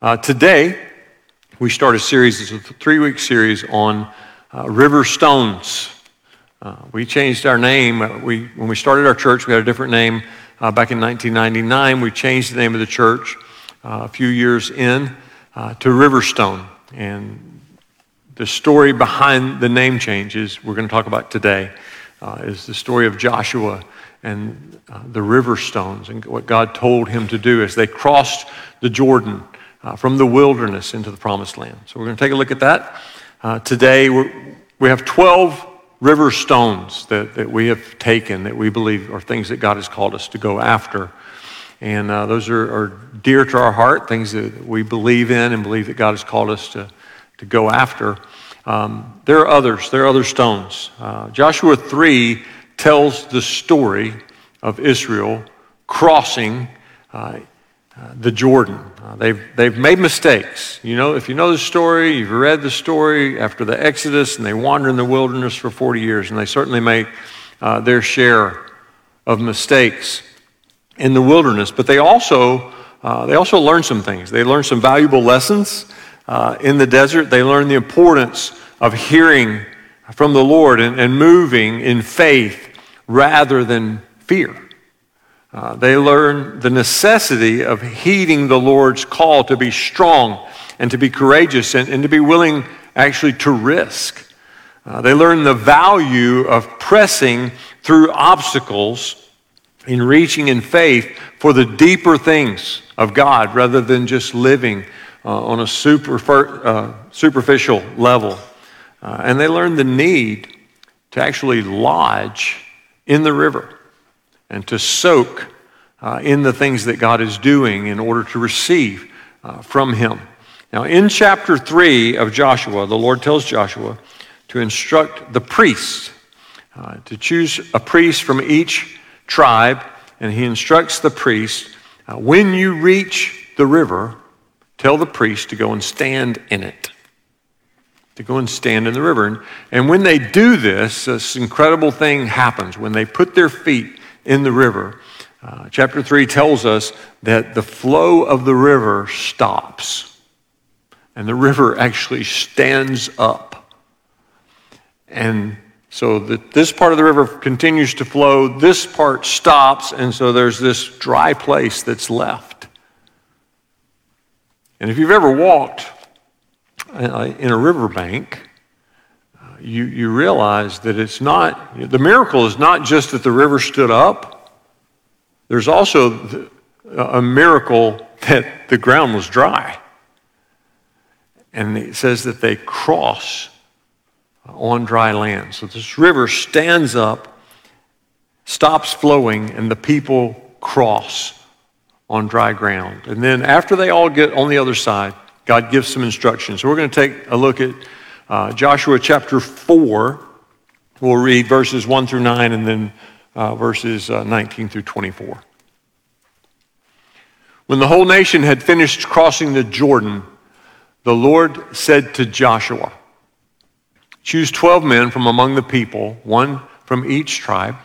Uh, today, we start a series, it's a three week series on uh, river stones. Uh, we changed our name. Uh, we, when we started our church, we had a different name uh, back in 1999. We changed the name of the church uh, a few years in to Riverstone. And the story behind the name changes we're going to talk about today is the story of Joshua and the river stones and what God told him to do as they crossed the Jordan uh, from the wilderness into the promised land. So we're going to take a look at that. Uh, today, we have 12 river stones that, that we have taken that we believe are things that God has called us to go after. And uh, those are, are, dear to our heart, things that we believe in and believe that God has called us to, to go after. Um, there are others, there are other stones. Uh, Joshua 3 tells the story of Israel crossing uh, uh, the Jordan. Uh, they've, they've made mistakes. You know, if you know the story, you've read the story after the Exodus, and they wander in the wilderness for 40 years, and they certainly make uh, their share of mistakes in the wilderness. But they also, uh, they also learn some things. They learn some valuable lessons uh, in the desert. They learn the importance of hearing from the Lord and, and moving in faith rather than fear. Uh, they learn the necessity of heeding the Lord's call to be strong and to be courageous and, and to be willing actually to risk. Uh, they learn the value of pressing through obstacles in reaching in faith for the deeper things of God rather than just living uh, on a super, uh, superficial level. Uh, and they learn the need to actually lodge in the river and to soak uh, in the things that God is doing in order to receive uh, from Him. Now, in chapter 3 of Joshua, the Lord tells Joshua to instruct the priests, uh, to choose a priest from each tribe, and he instructs the priest uh, when you reach the river, tell the priest to go and stand in it. To go and stand in the river. And, and when they do this, this incredible thing happens. When they put their feet in the river. Uh, chapter 3 tells us that the flow of the river stops, and the river actually stands up. And so that this part of the river continues to flow, this part stops, and so there's this dry place that's left. And if you've ever walked uh, in a riverbank, you, you realize that it's not, the miracle is not just that the river stood up, there's also a miracle that the ground was dry. And it says that they cross on dry land. So this river stands up, stops flowing, and the people cross on dry ground. And then after they all get on the other side, God gives some instructions. So we're going to take a look at uh, Joshua chapter 4, we'll read verses 1 through 9 and then uh, verses uh, 19 through 24. When the whole nation had finished crossing the Jordan, the Lord said to Joshua, Choose 12 men from among the people, one from each tribe,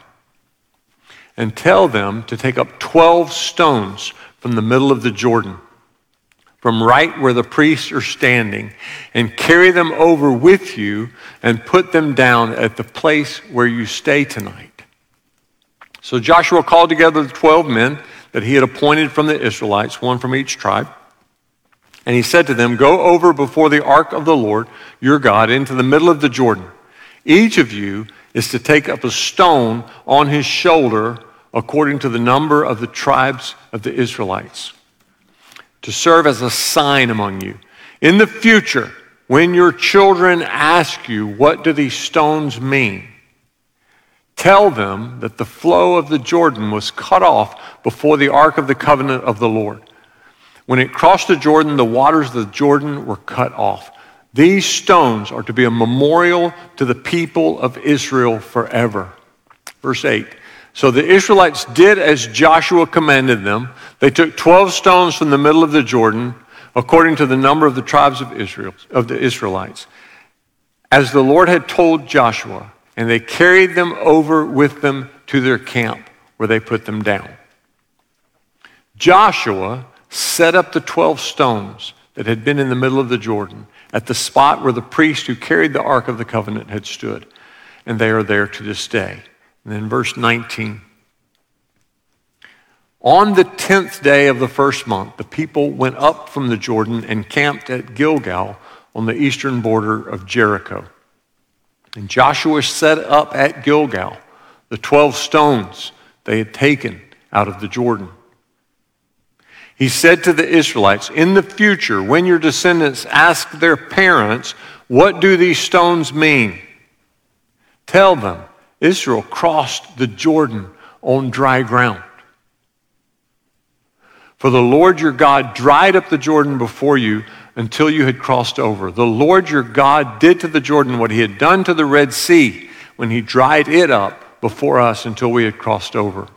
and tell them to take up 12 stones from the middle of the Jordan from right where the priests are standing and carry them over with you and put them down at the place where you stay tonight. So Joshua called together the 12 men that he had appointed from the Israelites, one from each tribe. And he said to them, Go over before the ark of the Lord your God into the middle of the Jordan. Each of you is to take up a stone on his shoulder according to the number of the tribes of the Israelites to serve as a sign among you. In the future, when your children ask you, What do these stones mean? Tell them that the flow of the Jordan was cut off before the ark of the covenant of the Lord. When it crossed the Jordan, the waters of the Jordan were cut off. These stones are to be a memorial to the people of Israel forever. Verse 8 so the Israelites did as Joshua commanded them. They took 12 stones from the middle of the Jordan, according to the number of the tribes of Israel, of the Israelites, as the Lord had told Joshua, and they carried them over with them to their camp, where they put them down. Joshua set up the 12 stones that had been in the middle of the Jordan, at the spot where the priest who carried the Ark of the Covenant had stood. And they are there to this day. And then verse 19. On the tenth day of the first month, the people went up from the Jordan and camped at Gilgal on the eastern border of Jericho. And Joshua set up at Gilgal the 12 stones they had taken out of the Jordan. He said to the Israelites, In the future, when your descendants ask their parents, What do these stones mean? Tell them, Israel crossed the Jordan on dry ground. For the Lord your God dried up the Jordan before you until you had crossed over. The Lord your God did to the Jordan what he had done to the Red Sea when he dried it up before us until we had crossed over.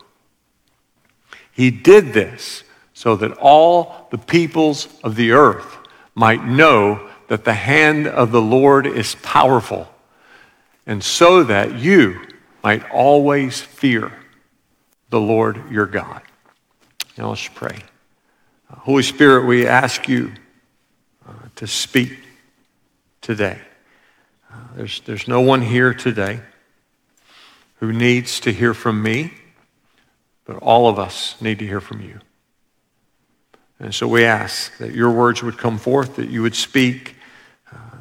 He did this so that all the peoples of the earth might know that the hand of the Lord is powerful, and so that you might always fear the Lord your God. Now let's pray. Holy Spirit, we ask you uh, to speak today. Uh, there's, there's no one here today who needs to hear from me, but all of us need to hear from you. And so we ask that your words would come forth, that you would speak, uh,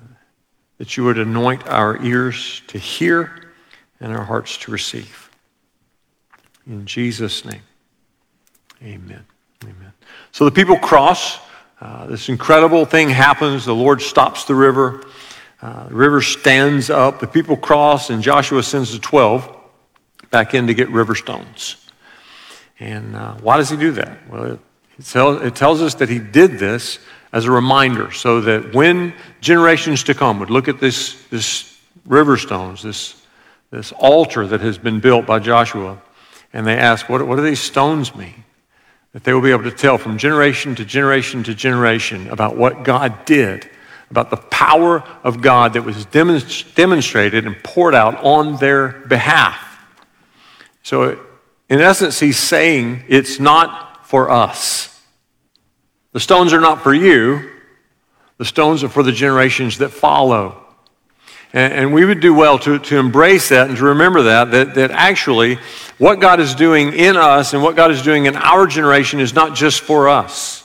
that you would anoint our ears to hear and our hearts to receive. In Jesus' name, amen. Amen. So the people cross. Uh, this incredible thing happens. The Lord stops the river. Uh, the river stands up. The people cross, and Joshua sends the 12 back in to get river stones. And uh, why does he do that? Well, it, it, tell, it tells us that he did this as a reminder so that when generations to come would look at this, this river stones, this, this altar that has been built by Joshua, and they ask, what, what do these stones mean? that they will be able to tell from generation to generation to generation about what God did, about the power of God that was demonstrated and poured out on their behalf. So, in essence, he's saying it's not for us. The stones are not for you, the stones are for the generations that follow. And, and we would do well to, to embrace that and to remember that, that, that actually what God is doing in us and what God is doing in our generation is not just for us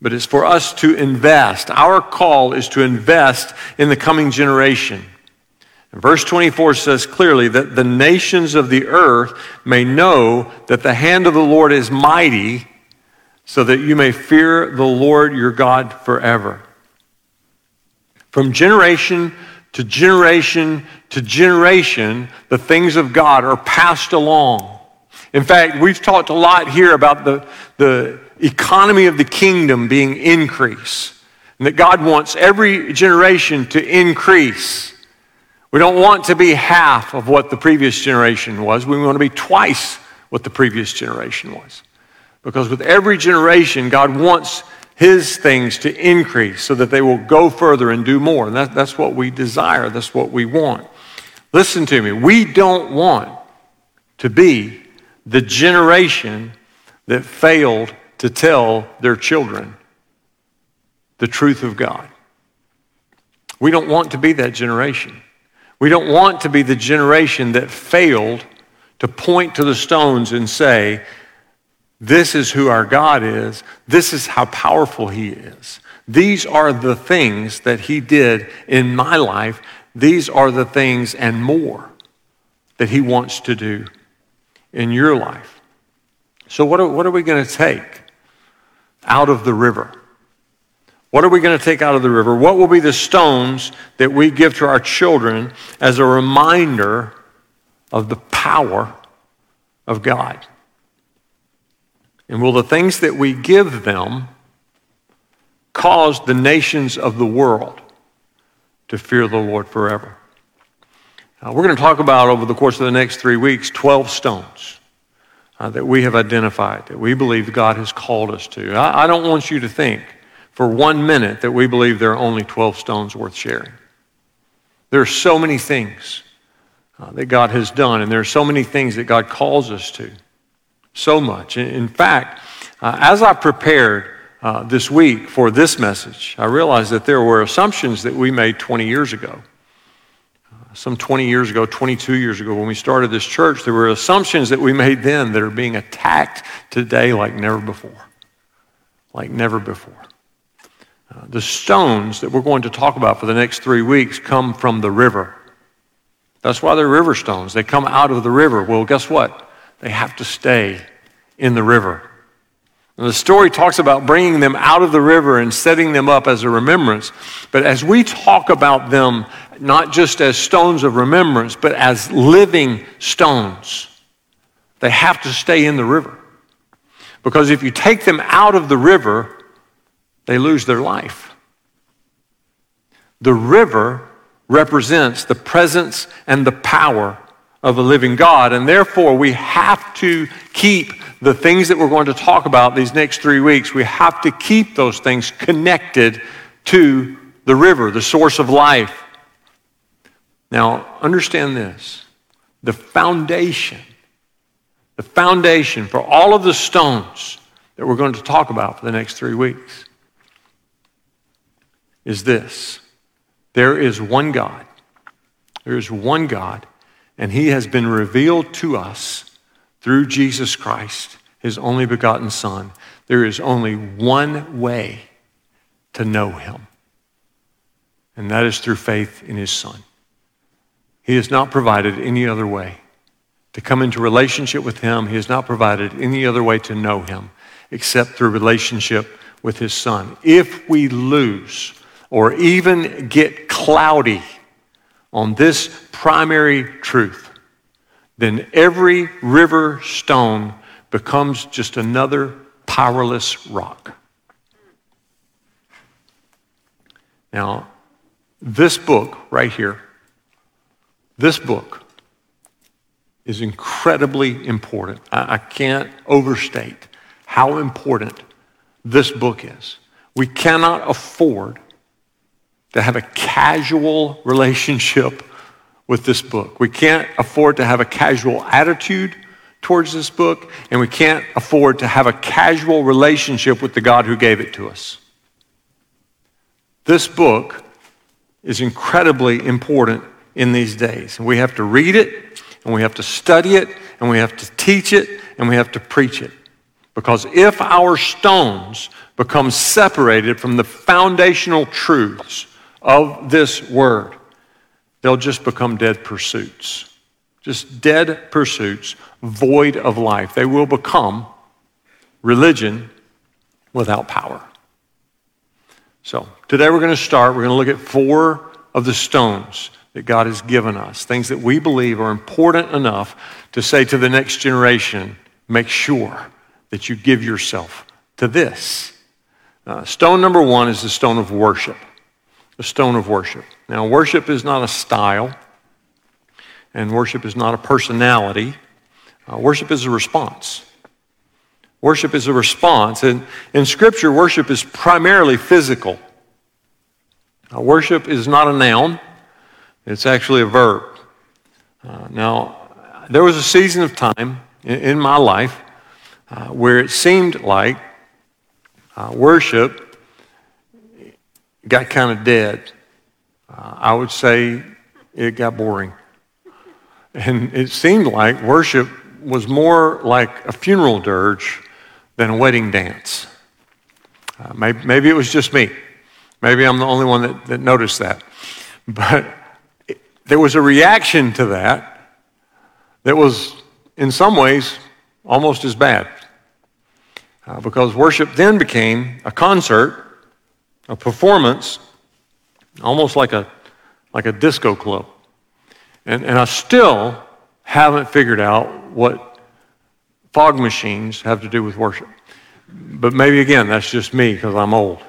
but it's for us to invest. Our call is to invest in the coming generation. Verse 24 says clearly that the nations of the earth may know that the hand of the Lord is mighty, so that you may fear the Lord your God forever. From generation to generation to generation, the things of God are passed along. In fact, we've talked a lot here about the, the economy of the kingdom being increase, and that God wants every generation to increase. We don't want to be half of what the previous generation was. We want to be twice what the previous generation was. Because with every generation, God wants his things to increase so that they will go further and do more. And that, that's what we desire, that's what we want. Listen to me. We don't want to be the generation that failed to tell their children the truth of God. We don't want to be that generation. We don't want to be the generation that failed to point to the stones and say, this is who our God is. This is how powerful He is. These are the things that He did in my life. These are the things and more that He wants to do in your life. So, what are, what are we going to take out of the river? What are we going to take out of the river? What will be the stones that we give to our children as a reminder of the power of God? And will the things that we give them cause the nations of the world to fear the Lord forever? Uh, we're going to talk about over the course of the next three weeks 12 stones uh, that we have identified, that we believe God has called us to. I, I don't want you to think for one minute that we believe there are only 12 stones worth sharing. There are so many things uh, that God has done, and there are so many things that God calls us to so much. In fact, uh, as I prepared uh, this week for this message, I realized that there were assumptions that we made 20 years ago. Uh, some 20 years ago, 22 years ago, when we started this church, there were assumptions that we made then that are being attacked today like never before. Like never before. Uh, the stones that we're going to talk about for the next three weeks come from the river. That's why they're river stones. They come out of the river. Well, guess what? They have to stay in the river. And the story talks about bringing them out of the river and setting them up as a remembrance. But as we talk about them, not just as stones of remembrance, but as living stones, they have to stay in the river. Because if you take them out of the river, they lose their life. The river represents the presence and the power of the living God, and therefore we have to keep the things that we're going to talk about these next three weeks, we have to keep those things connected to the river, the source of life. Now, understand this the foundation, the foundation for all of the stones that we're going to talk about for the next three weeks is this there is one God. There is one God, and He has been revealed to us through Jesus Christ, his only begotten Son, there is only one way to know him, and that is through faith in his Son. He has not provided any other way to come into relationship with him. He has not provided any other way to know him except through relationship with his Son. If we lose or even get cloudy on this primary truth, then every river stone becomes just another powerless rock. Now, this book right here, this book is incredibly important. I, I, can't overstate how important this book is. We cannot afford to have a casual relationship with this book. We can't afford to have a casual attitude towards this book, and we can't afford to have a casual relationship with the God who gave it to us. This book is incredibly important in these days. And we have to read it, and we have to study it, and we have to teach it, and we have to preach it. Because if our stones become separated from the foundational truths of this word, they'll just become dead pursuits. Just dead pursuits, void of life. They will become religion without power. So, today we're going to start. We're going to look at four of the stones that God has given us, things that we believe are important enough to say to the next generation make sure that you give yourself to this. Uh, stone number one is the stone of worship the stone of worship. Now, worship is not a style, and worship is not a personality. Uh, worship is a response. Worship is a response. And in Scripture, worship is primarily physical. Uh, worship is not a noun, it's actually a verb. Uh, now, there was a season of time in, in my life uh, where it seemed like uh, worship got kind of dead. Uh, I would say it got boring. And it seemed like worship was more like a funeral dirge than a wedding dance. Uh, maybe, maybe, it was just me. Maybe I'm the only one that, that noticed that. But it, there was a reaction to that that was, in some ways, almost as bad. Uh, because worship then became a concert a performance almost like a, like a disco club. And, and I still haven't figured out what fog machines have to do with worship. But maybe again, that's just me because I'm old.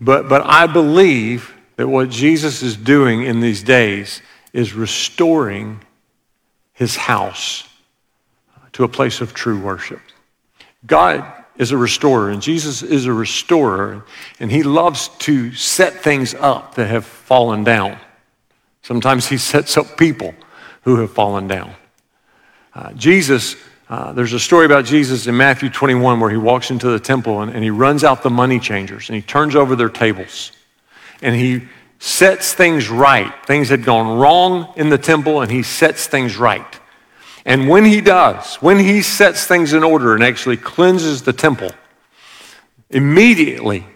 But, but I believe that what Jesus is doing in these days is restoring his house to a place of true worship. God is a restorer, and Jesus is a restorer, and he loves to set things up that have fallen down. Sometimes he sets up people who have fallen down. Uh, Jesus, uh, there's a story about Jesus in Matthew 21 where he walks into the temple and, and he runs out the money changers and he turns over their tables and he sets things right. Things had gone wrong in the temple and he sets things right. And when he does, when he sets things in order and actually cleanses the temple, immediately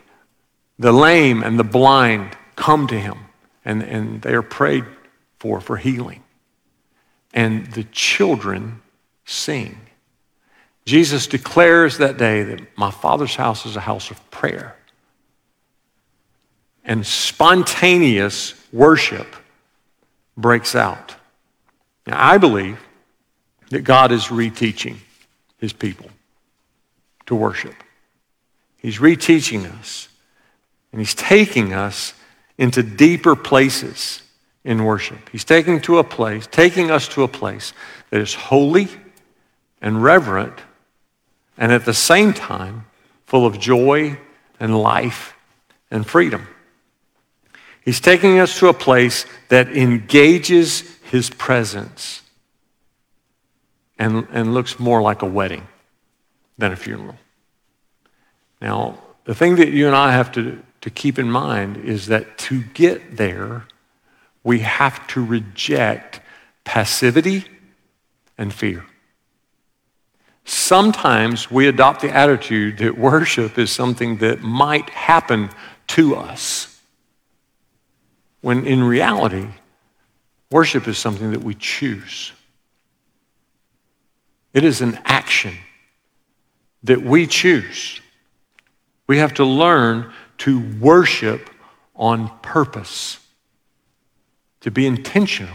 the lame and the blind come to him and, and they are prayed for for healing. And the children sing. Jesus declares that day that my Father's house is a house of prayer. And spontaneous worship breaks out. Now, I believe that God is reteaching his people to worship. He's reteaching us, and he's taking us into deeper places in worship. He's taking to a place, taking us to a place that is holy and reverent and at the same time full of joy and life and freedom. He's taking us to a place that engages his presence and, and looks more like a wedding than a funeral. Now, the thing that you and I have to, to keep in mind is that to get there, we have to reject passivity and fear. Sometimes we adopt the attitude that worship is something that might happen to us, when in reality, worship is something that we choose. It is an action that we choose. We have to learn to worship on purpose, to be intentional,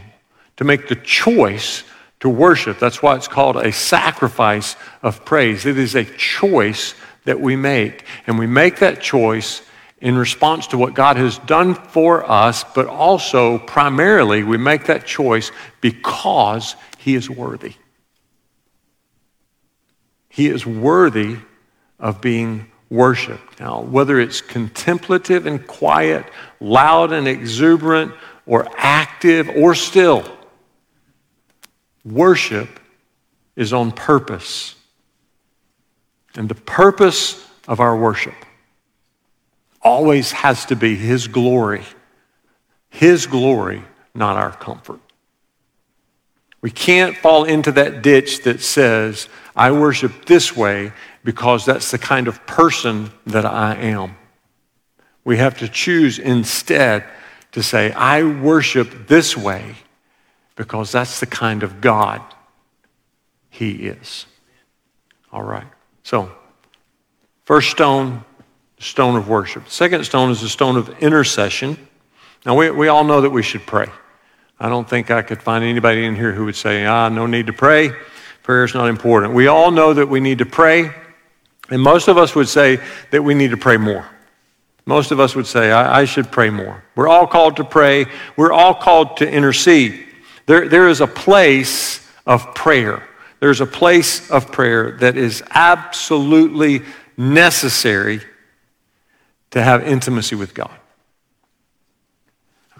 to make the choice to worship. That's why it's called a sacrifice of praise. It is a choice that we make. And we make that choice in response to what God has done for us, but also primarily we make that choice because He is worthy. He is worthy of being worshiped. Now, whether it's contemplative and quiet, loud and exuberant, or active or still, Worship is on purpose. And the purpose of our worship always has to be His glory. His glory, not our comfort. We can't fall into that ditch that says, I worship this way because that's the kind of person that I am. We have to choose instead to say, I worship this way because that's the kind of God He is. All right. So, first stone, stone of worship. Second stone is the stone of intercession. Now, we, we all know that we should pray. I don't think I could find anybody in here who would say, ah, no need to pray. Prayer is not important. We all know that we need to pray, and most of us would say that we need to pray more. Most of us would say, I, I should pray more. We're all called to pray, we're all called to intercede. There, there is a place of prayer. There's a place of prayer that is absolutely necessary to have intimacy with God.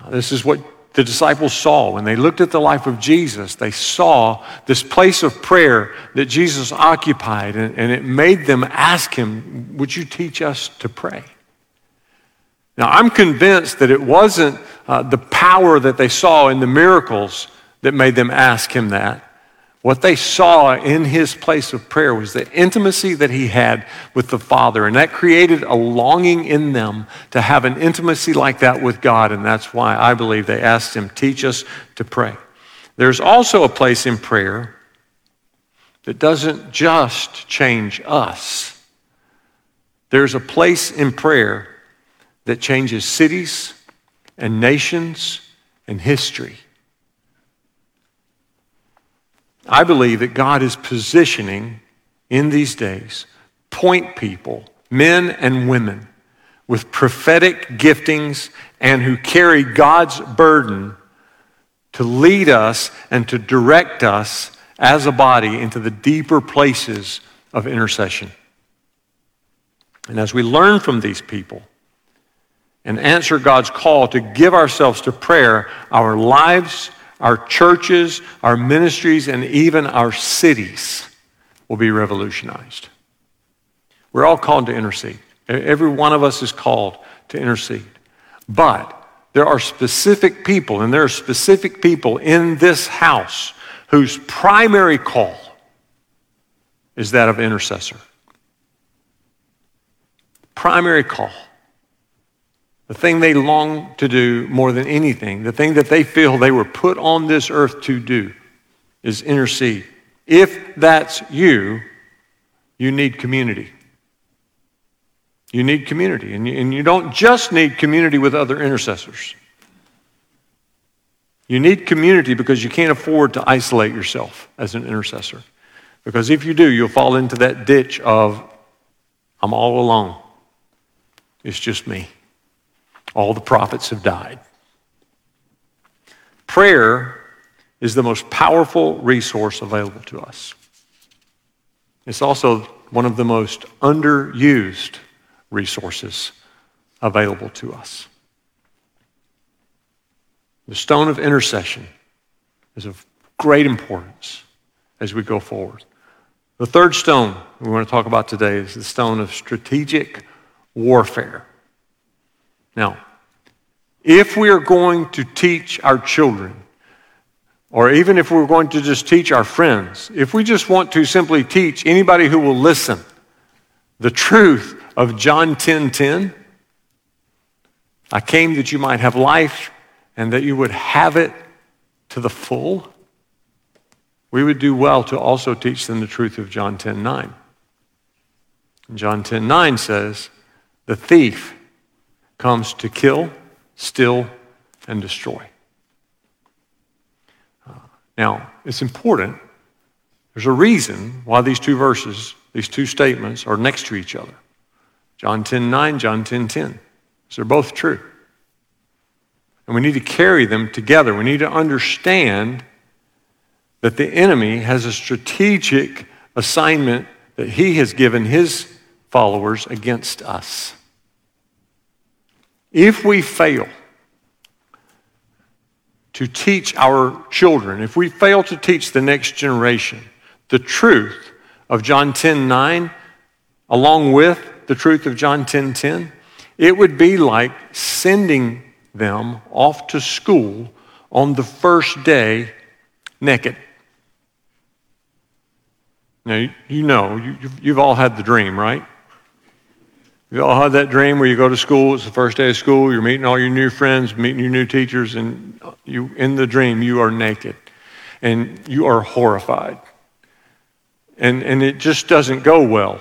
This is what the disciples saw when they looked at the life of Jesus. They saw this place of prayer that Jesus occupied, and, and it made them ask him, Would you teach us to pray? Now, I'm convinced that it wasn't uh, the power that they saw in the miracles that made them ask him that. What they saw in his place of prayer was the intimacy that he had with the Father. And that created a longing in them to have an intimacy like that with God. And that's why I believe they asked him, Teach us to pray. There's also a place in prayer that doesn't just change us, there's a place in prayer that changes cities and nations and history. I believe that God is positioning in these days point people, men and women, with prophetic giftings and who carry God's burden to lead us and to direct us as a body into the deeper places of intercession. And as we learn from these people and answer God's call to give ourselves to prayer, our lives our churches, our ministries, and even our cities will be revolutionized. We're all called to intercede. Every one of us is called to intercede. But there are specific people, and there are specific people in this house whose primary call is that of intercessor. Primary call. The thing they long to do more than anything, the thing that they feel they were put on this earth to do, is intercede. If that's you, you need community. You need community. And you, and you don't just need community with other intercessors. You need community because you can't afford to isolate yourself as an intercessor. Because if you do, you'll fall into that ditch of, I'm all alone. It's just me. All the prophets have died. Prayer is the most powerful resource available to us. It's also one of the most underused resources available to us. The stone of intercession is of great importance as we go forward. The third stone we want to talk about today is the stone of strategic warfare. Now, if we are going to teach our children, or even if we're going to just teach our friends, if we just want to simply teach anybody who will listen the truth of John 10:10, 10, 10, I came that you might have life and that you would have it to the full, we would do well to also teach them the truth of John 10:9. 9. John 10:9 9 says, "The thief comes to kill, steal, and destroy." Uh, now, it's important. There's a reason why these two verses, these two statements, are next to each other. John 10:9, 9, John 10:10. 10. So they're both true. And we need to carry them together. We need to understand that the enemy has a strategic assignment that he has given his followers against us. If we fail to teach our children, if we fail to teach the next generation the truth of John 10 9, along with the truth of John 10 10, it would be like sending them off to school on the first day naked. Now, you know, you've all had the dream, right? You all had that dream where you go to school, it's the first day of school, you're meeting all your new friends, meeting your new teachers, and you, in the dream, you are naked and you are horrified. And, and it just doesn't go well.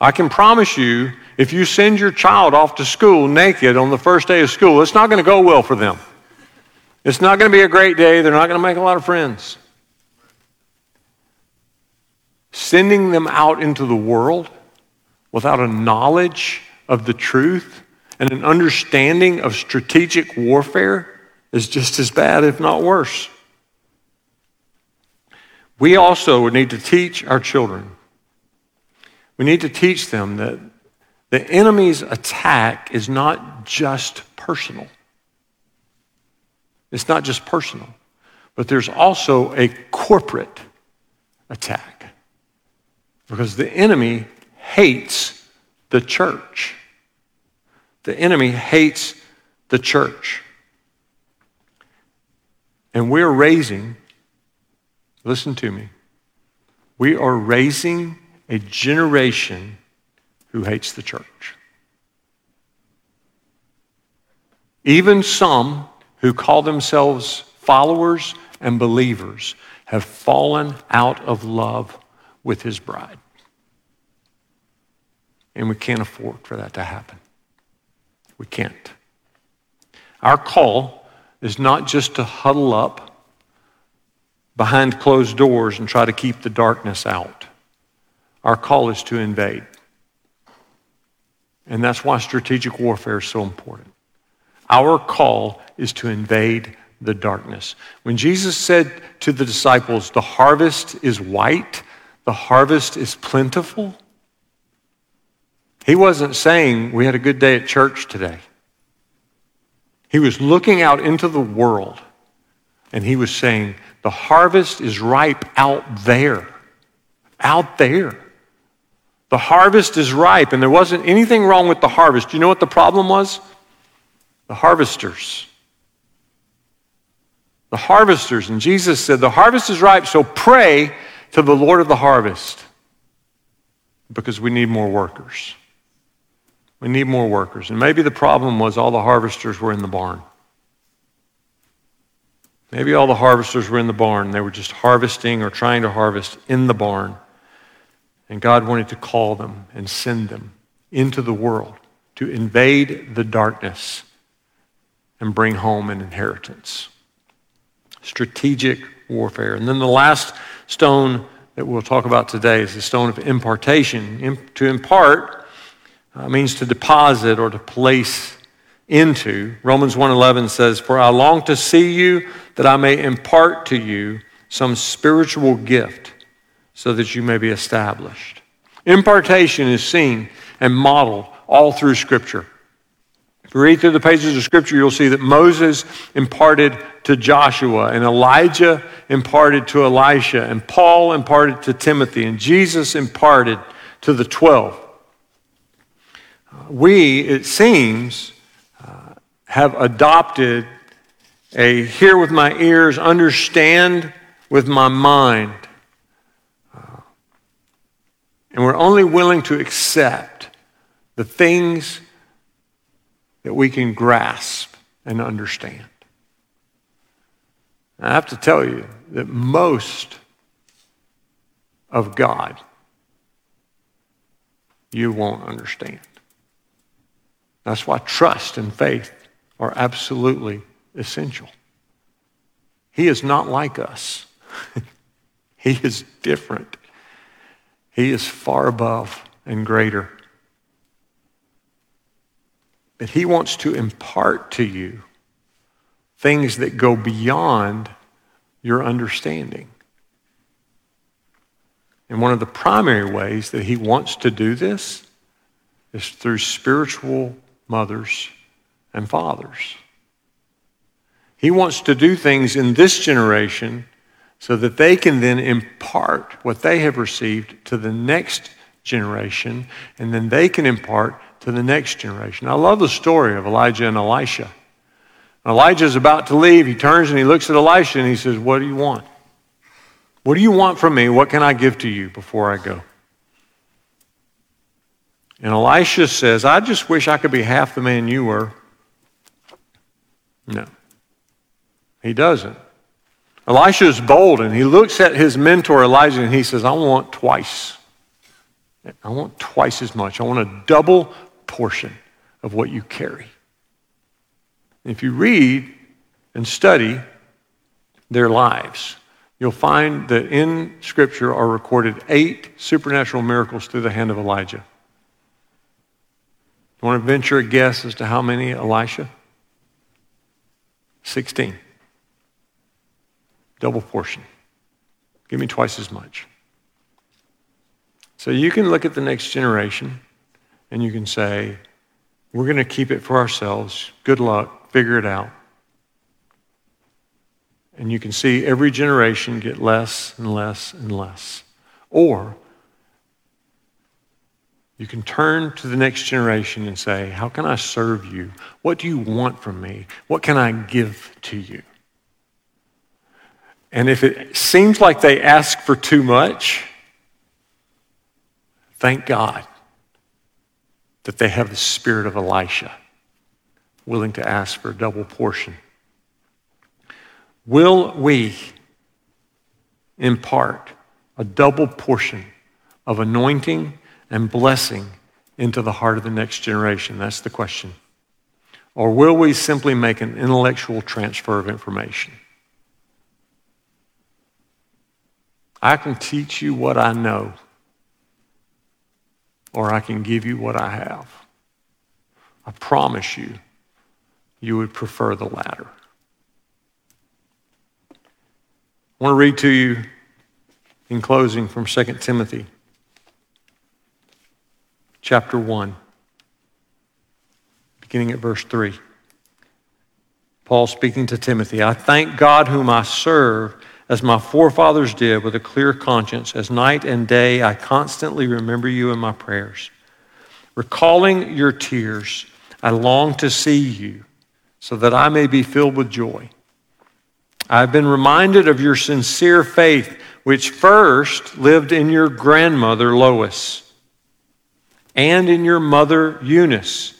I can promise you, if you send your child off to school naked on the first day of school, it's not going to go well for them. It's not going to be a great day. They're not going to make a lot of friends. Sending them out into the world without a knowledge of the truth and an understanding of strategic warfare is just as bad, if not worse. We also would need to teach our children we need to teach them that the enemy's attack is not just personal. It's not just personal, but there's also a corporate attack. Because the enemy hates the church. The enemy hates the church. And we're raising, listen to me, we are raising a generation who hates the church. Even some who call themselves followers and believers have fallen out of love with his bride. And we can't afford for that to happen. We can't. Our call is not just to huddle up behind closed doors and try to keep the darkness out. Our call is to invade. And that's why strategic warfare is so important. Our call is to invade the darkness. When Jesus said to the disciples, The harvest is white, the harvest is plentiful, he wasn't saying we had a good day at church today. He was looking out into the world and he was saying, The harvest is ripe out there out there. The harvest is ripe, and there wasn't anything wrong with the harvest. Do you know what the problem was? The harvesters. The harvesters. And Jesus said, The harvest is ripe, so pray to the Lord of the harvest because we need more workers. We need more workers. And maybe the problem was all the harvesters were in the barn. Maybe all the harvesters were in the barn. They were just harvesting or trying to harvest in the barn. And God wanted to call them and send them into the world to invade the darkness and bring home an inheritance. Strategic warfare. And then the last stone that we'll talk about today is the stone of impartation. To impart uh, means to deposit or to place into. Romans 1:11 says, "For I long to see you that I may impart to you some spiritual gift so that you may be established." Impartation is seen and modeled all through scripture. If you read through the pages of scripture, you'll see that Moses imparted to Joshua, and Elijah imparted to Elisha, and Paul imparted to Timothy, and Jesus imparted to the 12. We, it seems, have adopted a hear with my ears, understand with my mind. Uh, and we're only willing to accept the things that we can grasp and understand. I have to tell you that most of God you won't understand. That's why trust and faith are absolutely essential. He is not like us. he is different. He is far above and greater. But he wants to impart to you things that go beyond your understanding. And one of the primary ways that he wants to do this is through spiritual mothers and fathers. He wants to do things in this generation so that they can then impart what they have received to the next generation, and then they can impart to the next generation. I love the story of Elijah and Elisha. Elijah is about to leave. He turns and he looks at Elisha and he says, What do you want? What do you want from me? What can I give to you before I go? And Elisha says, I just wish I could be half the man you were. No, he doesn't. Elisha is bold and he looks at his mentor Elijah and he says, I want twice. I want twice as much. I want a double portion of what you carry. If you read and study their lives, you'll find that in Scripture are recorded eight supernatural miracles through the hand of Elijah. You want to venture a guess as to how many Elisha? 16. Double portion. Give me twice as much. So you can look at the next generation and you can say, we're going to keep it for ourselves. Good luck. Figure it out. And you can see every generation get less and less and less. Or you can turn to the next generation and say, How can I serve you? What do you want from me? What can I give to you? And if it seems like they ask for too much, thank God that they have the spirit of Elisha, willing to ask for a double portion. Will we impart a double portion of anointing? And blessing into the heart of the next generation? That's the question. Or will we simply make an intellectual transfer of information? I can teach you what I know, or I can give you what I have. I promise you, you would prefer the latter. I want to read to you in closing from 2 Timothy chapter 1, beginning at verse 3. Paul speaking to Timothy I thank God, whom I serve as my forefathers did with a clear conscience. As night and day, I constantly remember you in my prayers. Recalling your tears, I long to see you so that I may be filled with joy. I've been reminded of your sincere faith, which first lived in your grandmother Lois and in your mother Eunice,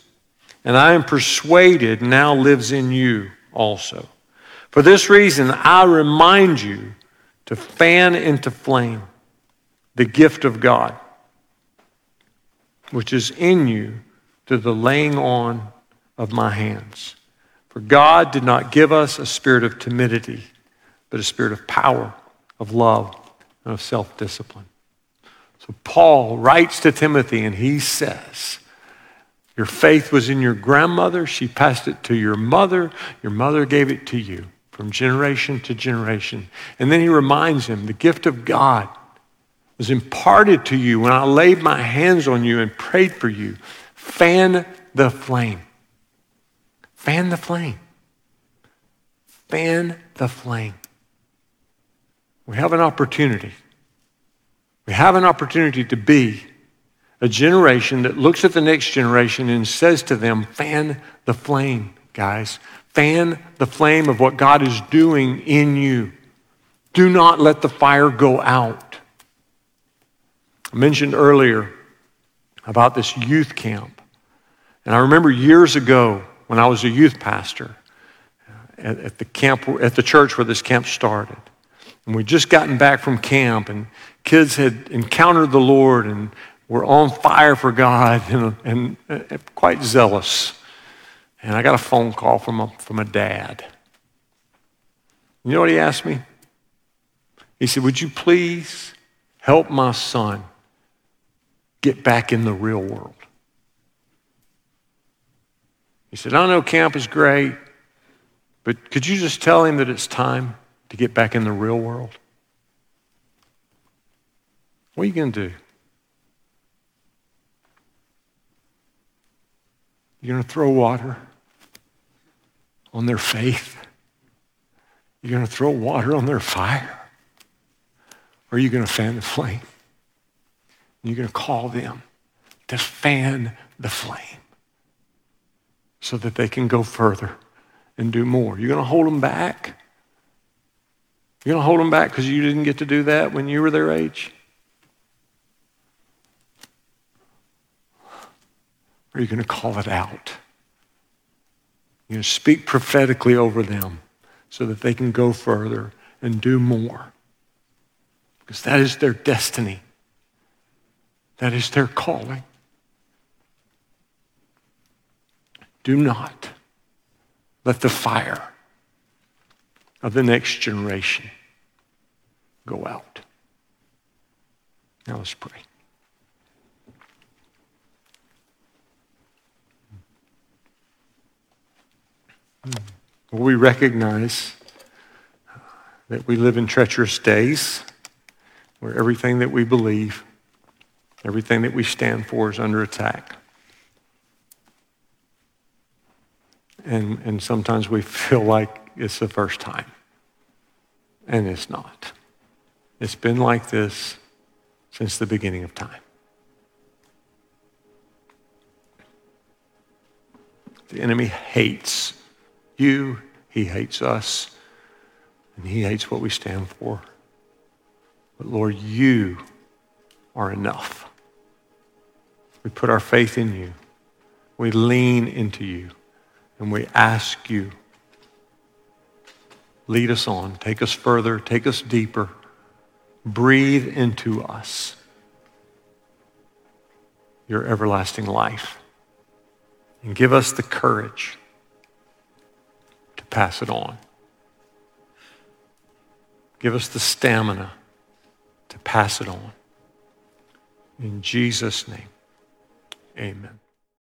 and I am persuaded now lives in you also. For this reason, I remind you to fan into flame the gift of God, which is in you through the laying on of my hands. For God did not give us a spirit of timidity, but a spirit of power, of love, and of self discipline. So Paul writes to Timothy and he says, Your faith was in your grandmother. She passed it to your mother. Your mother gave it to you from generation to generation. And then he reminds him the gift of God was imparted to you when I laid my hands on you and prayed for you. Fan the flame. Fan the flame. Fan the flame. We have an opportunity. We have an opportunity to be a generation that looks at the next generation and says to them, fan the flame, guys. Fan the flame of what God is doing in you. Do not let the fire go out. I mentioned earlier about this youth camp. And I remember years ago when I was a youth pastor at, at the camp, at the church where this camp started. And we'd just gotten back from camp, and kids had encountered the Lord and were on fire for God and, and, and quite zealous. And I got a phone call from a, from a dad. You know what he asked me? He said, Would you please help my son get back in the real world? He said, I know camp is great, but could you just tell him that it's time to get back in the real world? What are you going to do? You're going to throw water on their faith? You're going to throw water on their fire? Or are you going to fan the flame? You're going to call them to fan the flame so that they can go further and do more. You're going to hold them back? You're going to hold them back because you didn't get to do that when you were their age? Are you going to call it out? You're going to speak prophetically over them so that they can go further and do more. Because that is their destiny. That is their calling. Do not let the fire of the next generation go out. Now let's pray. We recognize uh, that we live in treacherous days where everything that we believe, everything that we stand for is under attack. And, and sometimes we feel like it's the first time. And it's not. It's been like this since the beginning of time. The enemy hates you, he hates us, and he hates what we stand for. But Lord, you are enough. We put our faith in you. We lean into you. And we ask you, lead us on, take us further, take us deeper, breathe into us your everlasting life. And give us the courage pass it on. Give us the stamina to pass it on. In Jesus' name, amen.